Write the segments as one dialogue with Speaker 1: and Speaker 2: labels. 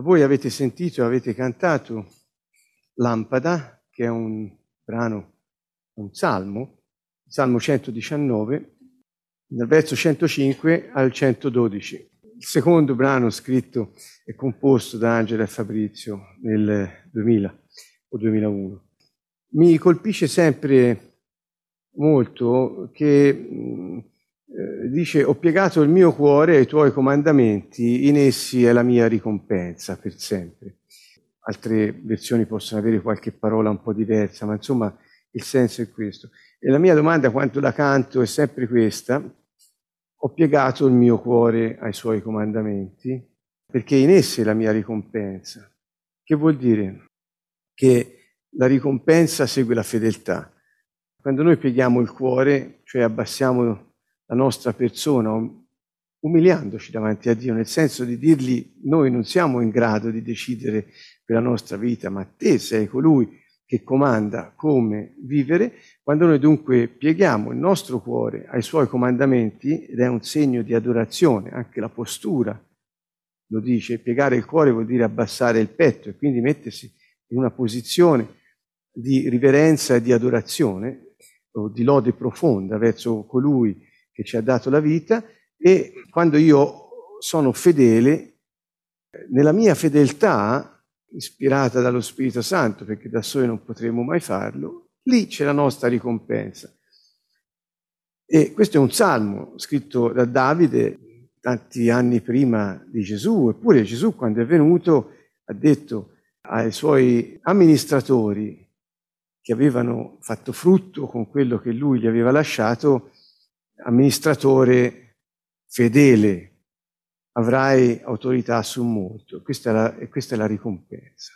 Speaker 1: voi avete sentito avete cantato Lampada, che è un brano, un salmo, Salmo 119, dal verso 105 al 112. Il secondo brano scritto e composto da Angela e Fabrizio nel 2000 o 2001. Mi colpisce sempre molto che dice ho piegato il mio cuore ai tuoi comandamenti, in essi è la mia ricompensa per sempre. Altre versioni possono avere qualche parola un po' diversa, ma insomma il senso è questo. E la mia domanda quando la canto è sempre questa, ho piegato il mio cuore ai suoi comandamenti, perché in essi è la mia ricompensa. Che vuol dire? Che la ricompensa segue la fedeltà. Quando noi pieghiamo il cuore, cioè abbassiamo la nostra persona, umiliandoci davanti a Dio, nel senso di dirgli noi non siamo in grado di decidere per la nostra vita, ma te sei colui che comanda come vivere, quando noi dunque pieghiamo il nostro cuore ai suoi comandamenti, ed è un segno di adorazione, anche la postura lo dice, piegare il cuore vuol dire abbassare il petto e quindi mettersi in una posizione di riverenza e di adorazione o di lode profonda verso colui che ci ha dato la vita e quando io sono fedele, nella mia fedeltà, ispirata dallo Spirito Santo, perché da soli non potremo mai farlo, lì c'è la nostra ricompensa. E questo è un salmo scritto da Davide tanti anni prima di Gesù, eppure Gesù quando è venuto ha detto ai suoi amministratori che avevano fatto frutto con quello che lui gli aveva lasciato, amministratore fedele, avrai autorità su molto. Questa è la, questa è la ricompensa.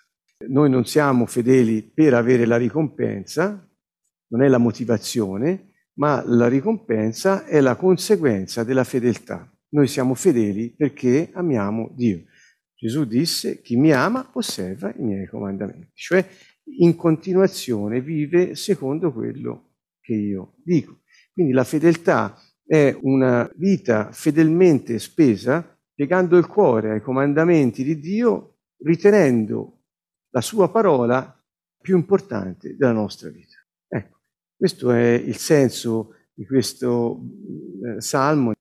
Speaker 1: Noi non siamo fedeli per avere la ricompensa, non è la motivazione, ma la ricompensa è la conseguenza della fedeltà. Noi siamo fedeli perché amiamo Dio. Gesù disse, chi mi ama osserva i miei comandamenti, cioè in continuazione vive secondo quello che io dico. Quindi la fedeltà è una vita fedelmente spesa, piegando il cuore ai comandamenti di Dio, ritenendo la sua parola più importante della nostra vita. Ecco, questo è il senso di questo eh, salmo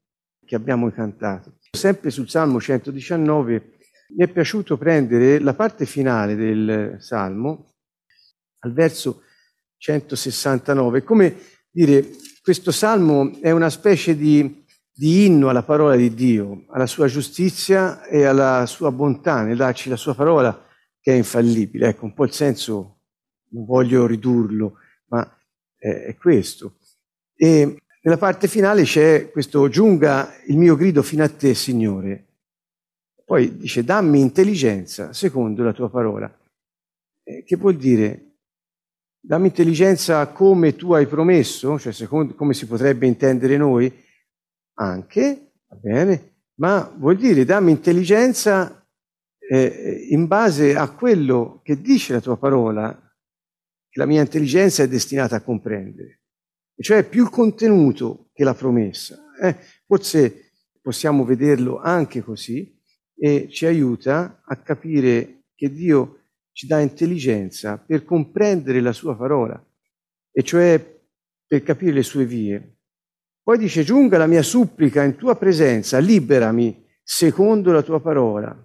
Speaker 1: che abbiamo cantato. Sempre sul Salmo 119 mi è piaciuto prendere la parte finale del Salmo, al verso 169, come dire questo salmo è una specie di, di inno alla parola di Dio, alla sua giustizia e alla sua bontà nel darci la sua parola che è infallibile. Ecco, un po' il senso, non voglio ridurlo, ma è, è questo. E nella parte finale c'è questo giunga il mio grido fino a te, Signore. Poi dice dammi intelligenza secondo la tua parola. Eh, che vuol dire Dammi intelligenza come tu hai promesso, cioè secondo come si potrebbe intendere noi, anche, va bene, ma vuol dire dammi intelligenza eh, in base a quello che dice la tua parola, che la mia intelligenza è destinata a comprendere, cioè più il contenuto che la promessa. Eh, forse possiamo vederlo anche così e ci aiuta a capire che Dio ci dà intelligenza per comprendere la sua parola, e cioè per capire le sue vie. Poi dice, giunga la mia supplica in tua presenza, liberami secondo la tua parola.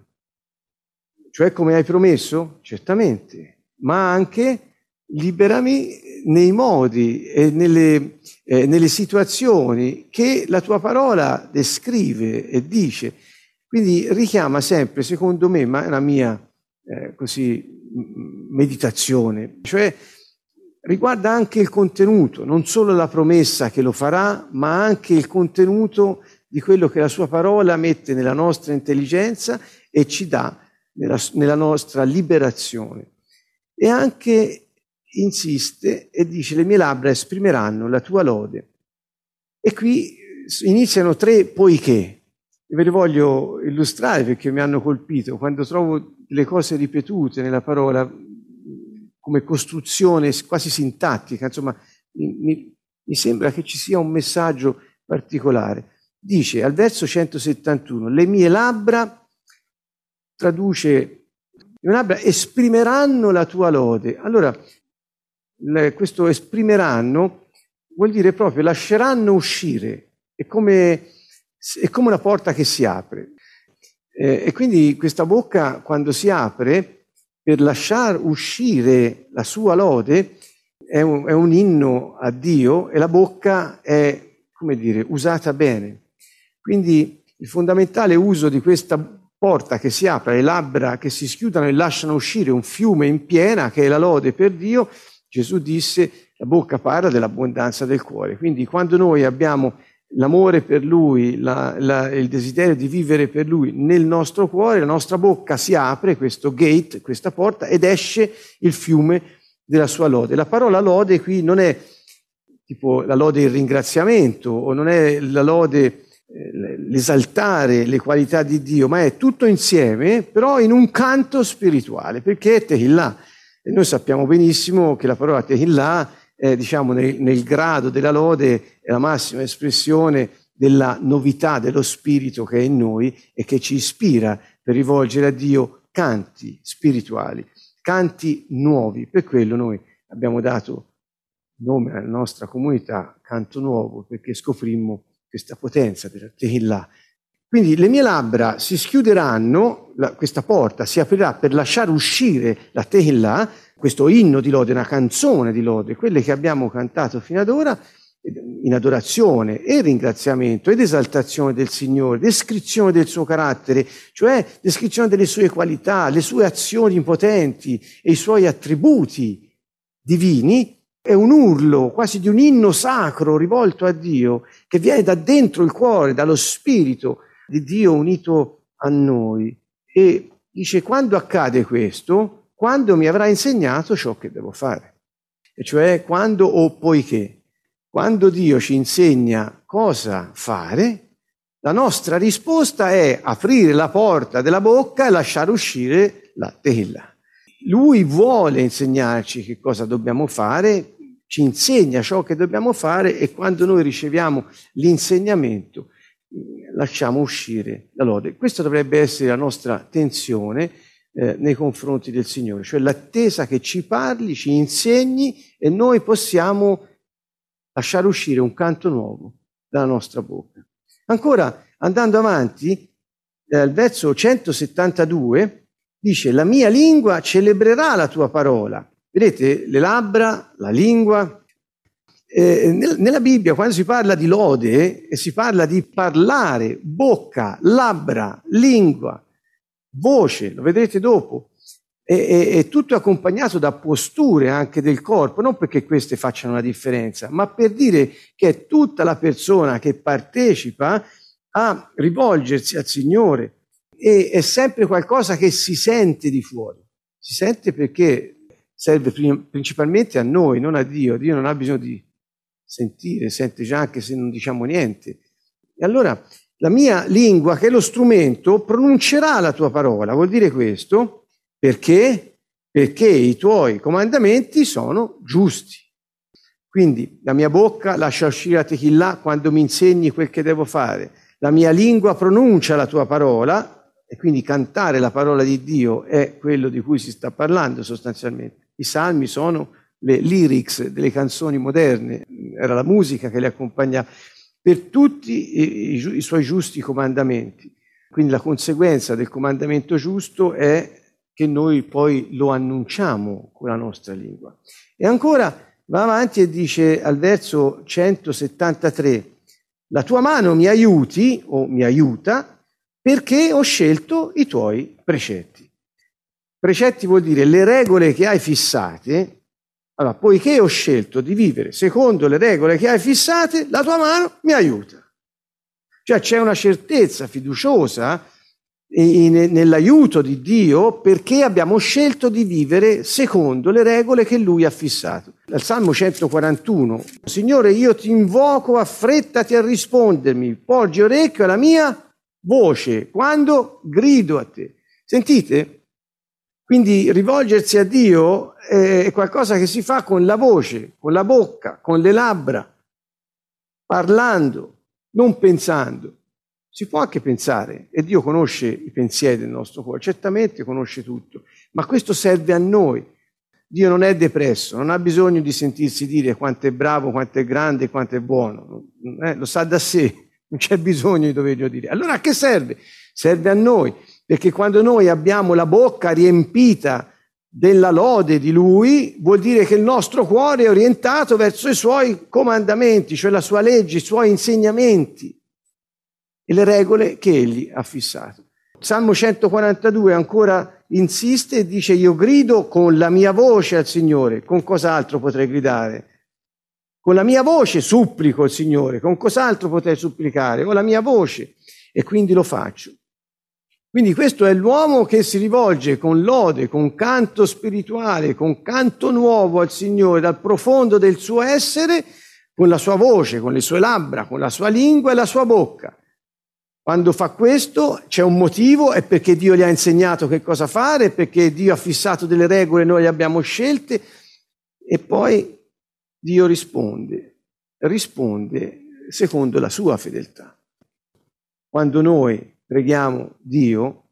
Speaker 1: Cioè come hai promesso? Certamente, ma anche liberami nei modi e nelle, eh, nelle situazioni che la tua parola descrive e dice. Quindi richiama sempre, secondo me, ma è una mia eh, così meditazione, cioè riguarda anche il contenuto, non solo la promessa che lo farà, ma anche il contenuto di quello che la sua parola mette nella nostra intelligenza e ci dà nella, nella nostra liberazione. E anche insiste e dice le mie labbra esprimeranno la tua lode. E qui iniziano tre poiché. Ve le voglio illustrare perché mi hanno colpito. Quando trovo le cose ripetute nella parola come costruzione quasi sintattica, insomma, mi, mi sembra che ci sia un messaggio particolare. Dice al verso 171, le mie labbra traduce le mie labbra esprimeranno la tua lode. Allora, questo esprimeranno vuol dire proprio lasceranno uscire, è come, è come una porta che si apre. Eh, e quindi questa bocca quando si apre per lasciare uscire la sua lode è un, è un inno a Dio e la bocca è, come dire, usata bene. Quindi il fondamentale uso di questa porta che si apre, le labbra che si schiudono e lasciano uscire un fiume in piena che è la lode per Dio, Gesù disse la bocca parla dell'abbondanza del cuore. Quindi quando noi abbiamo l'amore per Lui, la, la, il desiderio di vivere per Lui nel nostro cuore, la nostra bocca si apre, questo gate, questa porta, ed esce il fiume della sua lode. La parola lode qui non è tipo la lode il ringraziamento o non è la lode eh, l'esaltare le qualità di Dio, ma è tutto insieme, però in un canto spirituale, perché è Tehillah. E noi sappiamo benissimo che la parola Tehillah eh, diciamo, nel, nel grado della lode è la massima espressione della novità dello spirito che è in noi e che ci ispira per rivolgere a Dio canti spirituali, canti nuovi. Per quello noi abbiamo dato nome alla nostra comunità, canto nuovo, perché scoprimmo questa potenza della Tehillah. Quindi le mie labbra si schiuderanno, la, questa porta si aprirà per lasciare uscire la Tehillah, questo inno di lode, una canzone di lode, quelle che abbiamo cantato fino ad ora, in adorazione e ringraziamento ed esaltazione del Signore, descrizione del suo carattere, cioè descrizione delle sue qualità, le sue azioni potenti e i suoi attributi divini, è un urlo quasi di un inno sacro rivolto a Dio che viene da dentro il cuore, dallo spirito di Dio unito a noi. E dice, quando accade questo, quando mi avrà insegnato ciò che devo fare. E cioè quando o poiché. Quando Dio ci insegna cosa fare, la nostra risposta è aprire la porta della bocca e lasciare uscire la tela. Lui vuole insegnarci che cosa dobbiamo fare, ci insegna ciò che dobbiamo fare e quando noi riceviamo l'insegnamento lasciamo uscire la lode. Questa dovrebbe essere la nostra tensione eh, nei confronti del Signore, cioè l'attesa che ci parli, ci insegni e noi possiamo lasciare uscire un canto nuovo dalla nostra bocca. Ancora, andando avanti, il verso 172 dice, la mia lingua celebrerà la tua parola. Vedete, le labbra, la lingua. Eh, nella Bibbia, quando si parla di lode, si parla di parlare, bocca, labbra, lingua voce, lo vedrete dopo. E, tutto accompagnato da posture anche del corpo, non perché queste facciano una differenza, ma per dire che è tutta la persona che partecipa a rivolgersi al Signore e è sempre qualcosa che si sente di fuori. Si sente perché serve principalmente a noi, non a Dio. Dio non ha bisogno di sentire, sente già anche se non diciamo niente. E allora la mia lingua, che è lo strumento, pronuncerà la tua parola. Vuol dire questo? Perché? Perché i tuoi comandamenti sono giusti. Quindi la mia bocca lascia uscire la techillah quando mi insegni quel che devo fare. La mia lingua pronuncia la tua parola e quindi cantare la parola di Dio è quello di cui si sta parlando sostanzialmente. I salmi sono le lyrics delle canzoni moderne, era la musica che le accompagnava per tutti i, i, suoi giusti comandamenti. Quindi la conseguenza del comandamento giusto è che noi poi lo annunciamo con la nostra lingua. E ancora va avanti e dice al verso 173, la tua mano mi aiuti o mi aiuta perché ho scelto i tuoi precetti. Precetti vuol dire le regole che hai fissate allora, poiché ho scelto di vivere secondo le regole che hai fissate, la tua mano mi aiuta. Cioè c'è una certezza fiduciosa nell'aiuto di Dio perché abbiamo scelto di vivere secondo le regole che Lui ha fissato. Dal Salmo 141, Signore, io ti invoco, affrettati a rispondermi, porgi orecchio alla mia voce quando grido a te. Sentite? Quindi rivolgersi a Dio è qualcosa che si fa con la voce, con la bocca, con le labbra, parlando, non pensando. Si può anche pensare, e Dio conosce i pensieri del nostro cuore, certamente conosce tutto, ma questo serve a noi. Dio non è depresso, non ha bisogno di sentirsi dire quanto è bravo, quanto è grande, quanto è buono, eh, lo sa da sé, non c'è bisogno di doverlo dire. Allora a che serve? Serve a noi, perché quando noi abbiamo la bocca riempita della lode di Lui, vuol dire che il nostro cuore è orientato verso i suoi comandamenti, cioè la sua legge, i suoi insegnamenti e le regole che egli ha fissato. Salmo 142 ancora insiste e dice io grido con la mia voce al Signore, con cos'altro potrei gridare? Con la mia voce supplico il Signore, con cos'altro potrei supplicare? Con la mia voce e quindi lo faccio. Quindi questo è l'uomo che si rivolge con lode, con canto spirituale, con canto nuovo al Signore dal profondo del suo essere, con la sua voce, con le sue labbra, con la sua lingua e la sua bocca. Quando fa questo c'è un motivo, è perché Dio gli ha insegnato che cosa fare, perché Dio ha fissato delle regole, noi le abbiamo scelte e poi Dio risponde, risponde secondo la sua fedeltà. Quando noi preghiamo Dio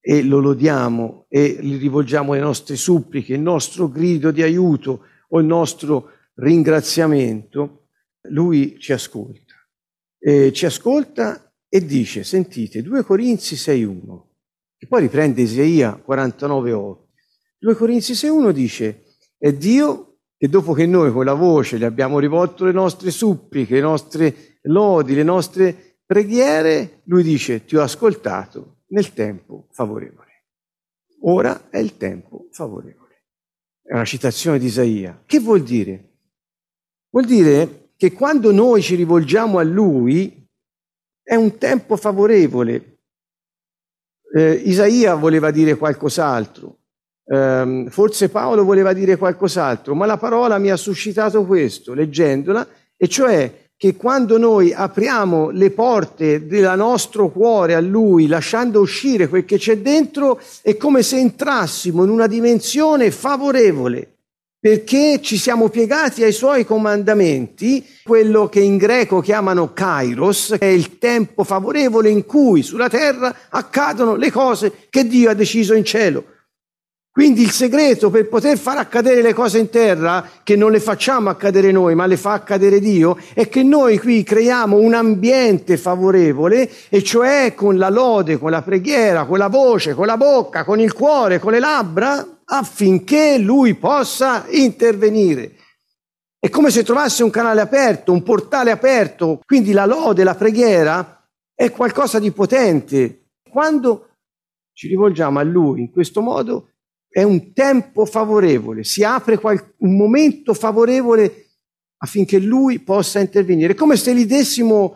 Speaker 1: e lo lodiamo e gli rivolgiamo le nostre suppliche, il nostro grido di aiuto o il nostro ringraziamento, lui ci ascolta eh, ci ascolta e dice, sentite, 2 Corinzi 6.1, e poi riprende Isaia 49.8. 2 Corinzi 6.1 dice, è Dio che dopo che noi con la voce le abbiamo rivolto le nostre suppliche, le nostre lodi, le nostre preghiere, lui dice, ti ho ascoltato nel tempo favorevole. Ora è il tempo favorevole. È una citazione di Isaia. Che vuol dire? Vuol dire che quando noi ci rivolgiamo a Lui è un tempo favorevole. Eh, Isaia voleva dire qualcos'altro, eh, forse Paolo voleva dire qualcos'altro, ma la parola mi ha suscitato questo, leggendola, e cioè che quando noi apriamo le porte del nostro cuore a Lui, lasciando uscire quel che c'è dentro, è come se entrassimo in una dimensione favorevole perché ci siamo piegati ai suoi comandamenti, quello che in greco chiamano kairos, che è il tempo favorevole in cui sulla terra accadono le cose che Dio ha deciso in cielo. Quindi il segreto per poter far accadere le cose in terra, che non le facciamo accadere noi, ma le fa accadere Dio, è che noi qui creiamo un ambiente favorevole, e cioè con la lode, con la preghiera, con la voce, con la bocca, con il cuore, con le labbra, affinché lui possa intervenire. È come se trovasse un canale aperto, un portale aperto, quindi la lode, la preghiera è qualcosa di potente. Quando ci rivolgiamo a lui in questo modo è un tempo favorevole, si apre un momento favorevole affinché lui possa intervenire. È come se gli dessimo,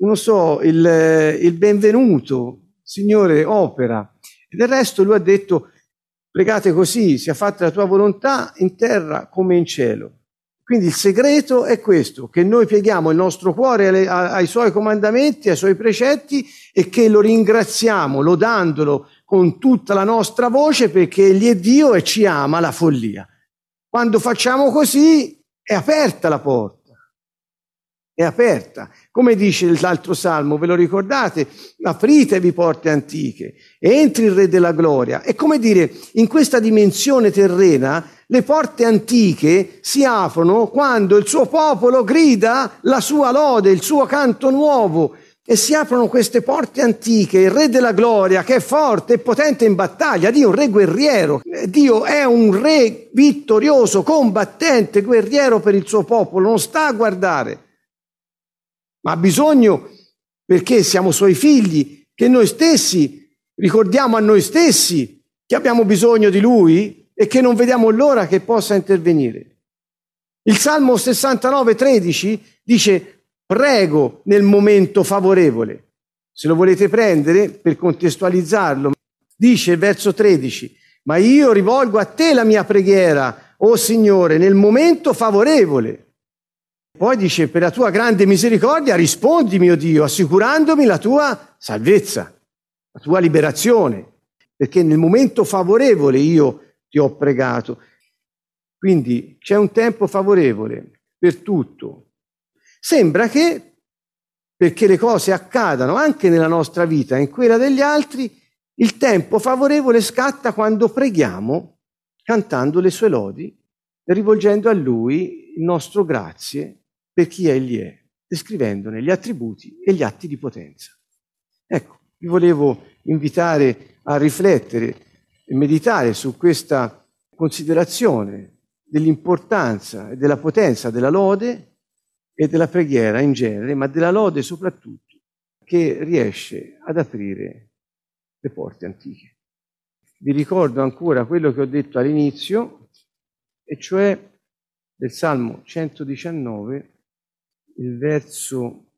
Speaker 1: non so, il, il benvenuto, Signore, opera. E del resto lui ha detto, Pregate così, sia fatta la tua volontà in terra come in cielo. Quindi il segreto è questo, che noi pieghiamo il nostro cuore ai, ai suoi comandamenti, ai suoi precetti e che lo ringraziamo lodandolo con tutta la nostra voce perché Egli è Dio e ci ama la follia. Quando facciamo così è aperta la porta è aperta. Come dice l'altro salmo, ve lo ricordate? Apritevi porte antiche, entri il Re della Gloria. È come dire, in questa dimensione terrena, le porte antiche si aprono quando il suo popolo grida la sua lode, il suo canto nuovo. E si aprono queste porte antiche, il Re della Gloria, che è forte e potente in battaglia. Dio è un Re guerriero. Dio è un Re vittorioso, combattente, guerriero per il suo popolo. Non sta a guardare ma ha bisogno, perché siamo suoi figli, che noi stessi ricordiamo a noi stessi che abbiamo bisogno di lui e che non vediamo l'ora che possa intervenire. Il Salmo 69, 13 dice prego nel momento favorevole. Se lo volete prendere per contestualizzarlo, dice il verso 13, ma io rivolgo a te la mia preghiera, o oh Signore, nel momento favorevole. Poi dice, per la tua grande misericordia rispondi, mio Dio, assicurandomi la tua salvezza, la tua liberazione, perché nel momento favorevole io ti ho pregato. Quindi c'è un tempo favorevole per tutto. Sembra che perché le cose accadano anche nella nostra vita e in quella degli altri, il tempo favorevole scatta quando preghiamo, cantando le sue lodi rivolgendo a Lui il nostro grazie per chi Egli è, descrivendone gli attributi e gli atti di potenza. Ecco, vi volevo invitare a riflettere e meditare su questa considerazione dell'importanza e della potenza della lode e della preghiera in genere, ma della lode soprattutto, che riesce ad aprire le porte antiche. Vi ricordo ancora quello che ho detto all'inizio, e cioè del Salmo 119, il verso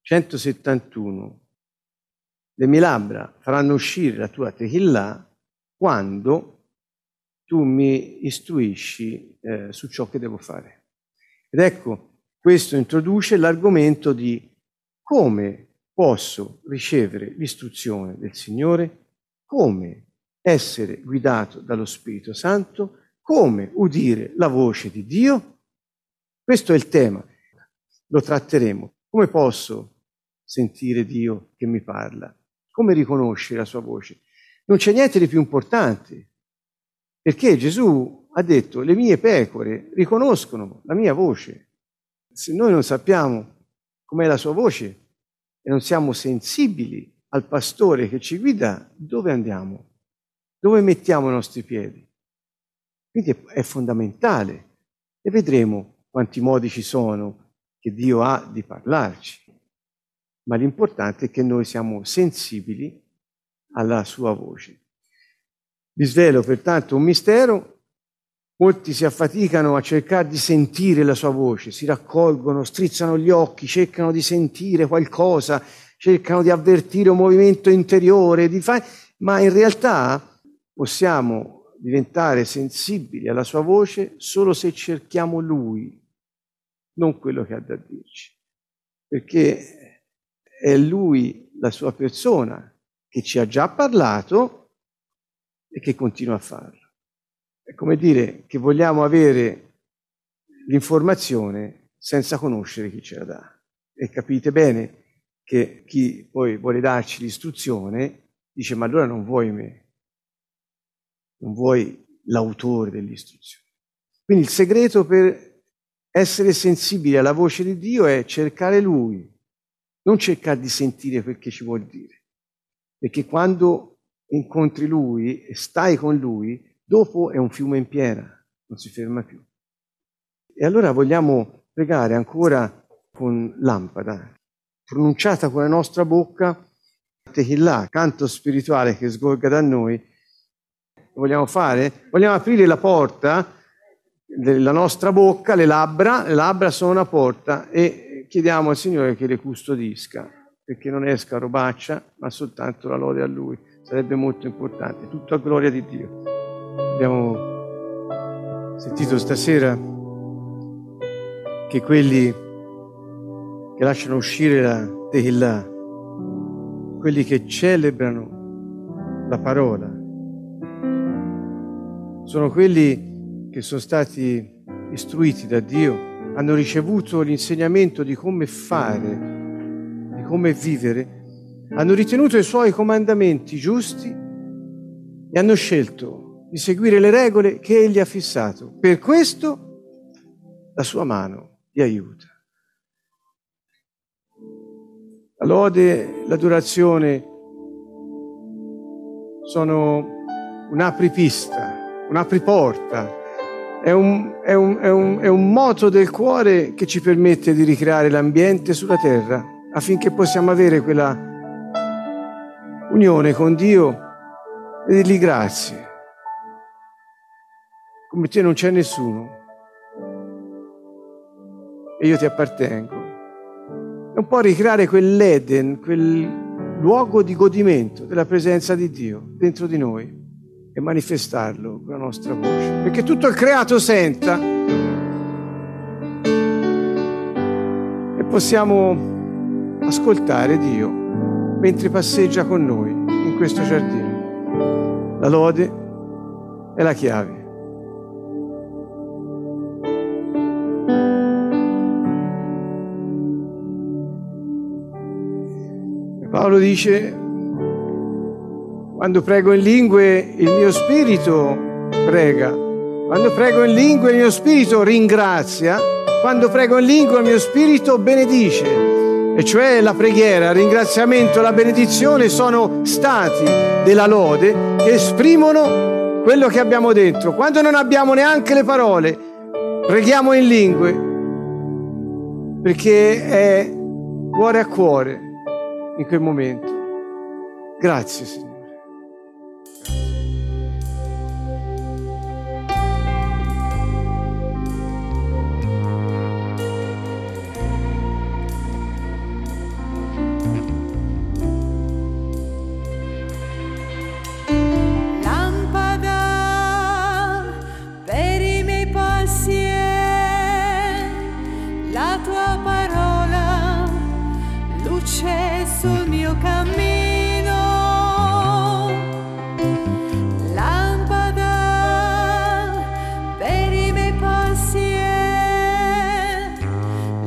Speaker 1: 171. Le mie labbra faranno uscire la tua techillah quando tu mi istruisci eh, su ciò che devo fare. Ed ecco, questo introduce l'argomento di come posso ricevere l'istruzione del Signore, come essere guidato dallo Spirito Santo, come udire la voce di Dio. Questo è il tema, lo tratteremo. Come posso sentire Dio che mi parla? Come riconoscere la sua voce? Non c'è niente di più importante, perché Gesù ha detto le mie pecore riconoscono la mia voce. Se noi non sappiamo com'è la sua voce, e non siamo sensibili al pastore che ci guida, dove andiamo? Dove mettiamo i nostri piedi? Quindi è fondamentale e vedremo quanti modi ci sono che Dio ha di parlarci. Ma l'importante è che noi siamo sensibili alla sua voce. Vi svelo pertanto un mistero Molti si affaticano a cercare di sentire la sua voce, si raccolgono, strizzano gli occhi, cercano di sentire qualcosa, cercano di avvertire un movimento interiore, fa... ma in realtà possiamo diventare sensibili alla sua voce solo se cerchiamo lui, non quello che ha da dirci, perché è lui, la sua persona, che ci ha già parlato e che continua a farlo. Come dire che vogliamo avere l'informazione senza conoscere chi ce la dà. E capite bene che chi poi vuole darci l'istruzione dice ma allora non vuoi me, non vuoi l'autore dell'istruzione. Quindi il segreto per essere sensibili alla voce di Dio è cercare Lui, non cercare di sentire quel che ci vuol dire. Perché quando incontri Lui e stai con Lui, Dopo è un fiume in piena, non si ferma più. E allora vogliamo pregare ancora con lampada, pronunciata con la nostra bocca, Tehillah, canto spirituale che sgorga da noi. Vogliamo fare? Vogliamo aprire la porta della nostra bocca, le labbra, le labbra sono una porta e chiediamo al Signore che le custodisca, perché non esca robaccia, ma soltanto la lode a Lui. Sarebbe molto importante, tutto a gloria di Dio. Abbiamo sentito stasera che quelli che lasciano uscire la Tehillah, quelli che celebrano la parola, sono quelli che sono stati istruiti da Dio, hanno ricevuto l'insegnamento di come fare, di come vivere, hanno ritenuto i suoi comandamenti giusti e hanno scelto di seguire le regole che egli ha fissato. Per questo la sua mano ti aiuta. La lode, l'adorazione sono un'apripista, un'apriporta, è un, è, un, è, un, è un moto del cuore che ci permette di ricreare l'ambiente sulla terra affinché possiamo avere quella unione con Dio e dirgli grazie come te non c'è nessuno e io ti appartengo. È un po' ricreare quell'Eden, quel luogo di godimento della presenza di Dio dentro di noi e manifestarlo con la nostra voce. Perché tutto il creato senta e possiamo ascoltare Dio mentre passeggia con noi in questo giardino. La lode è la chiave. Paolo dice, quando prego in lingue il mio spirito prega, quando prego in lingue il mio spirito ringrazia, quando prego in lingua il mio spirito benedice. E cioè la preghiera, il ringraziamento, la benedizione sono stati della lode che esprimono quello che abbiamo dentro. Quando non abbiamo neanche le parole, preghiamo in lingue perché è cuore a cuore in quel momento. Grazie Signore.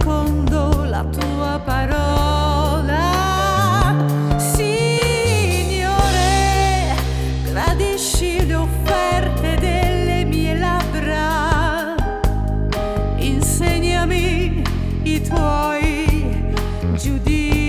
Speaker 2: secondo la tua parola. Signore, gradisci le offerte delle mie labbra. Insegnami i tuoi giudizi.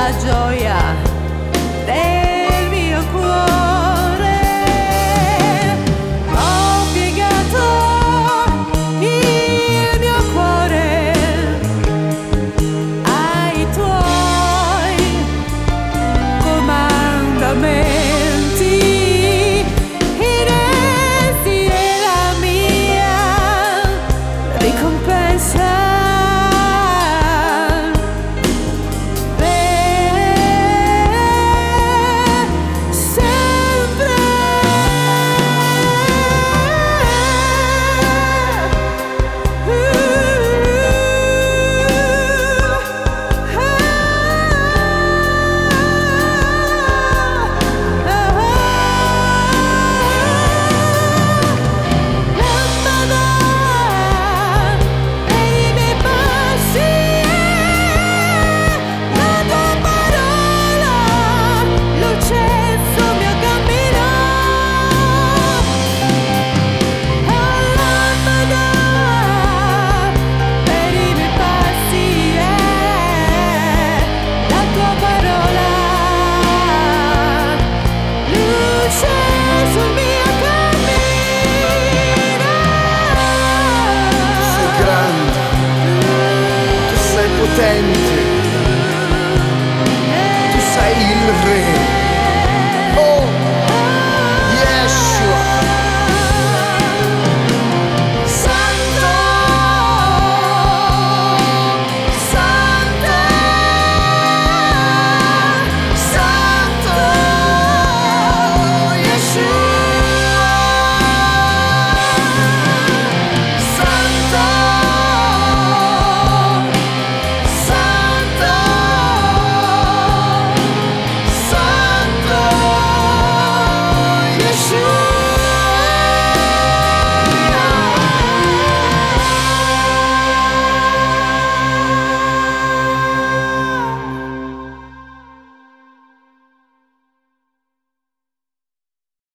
Speaker 2: la gioia.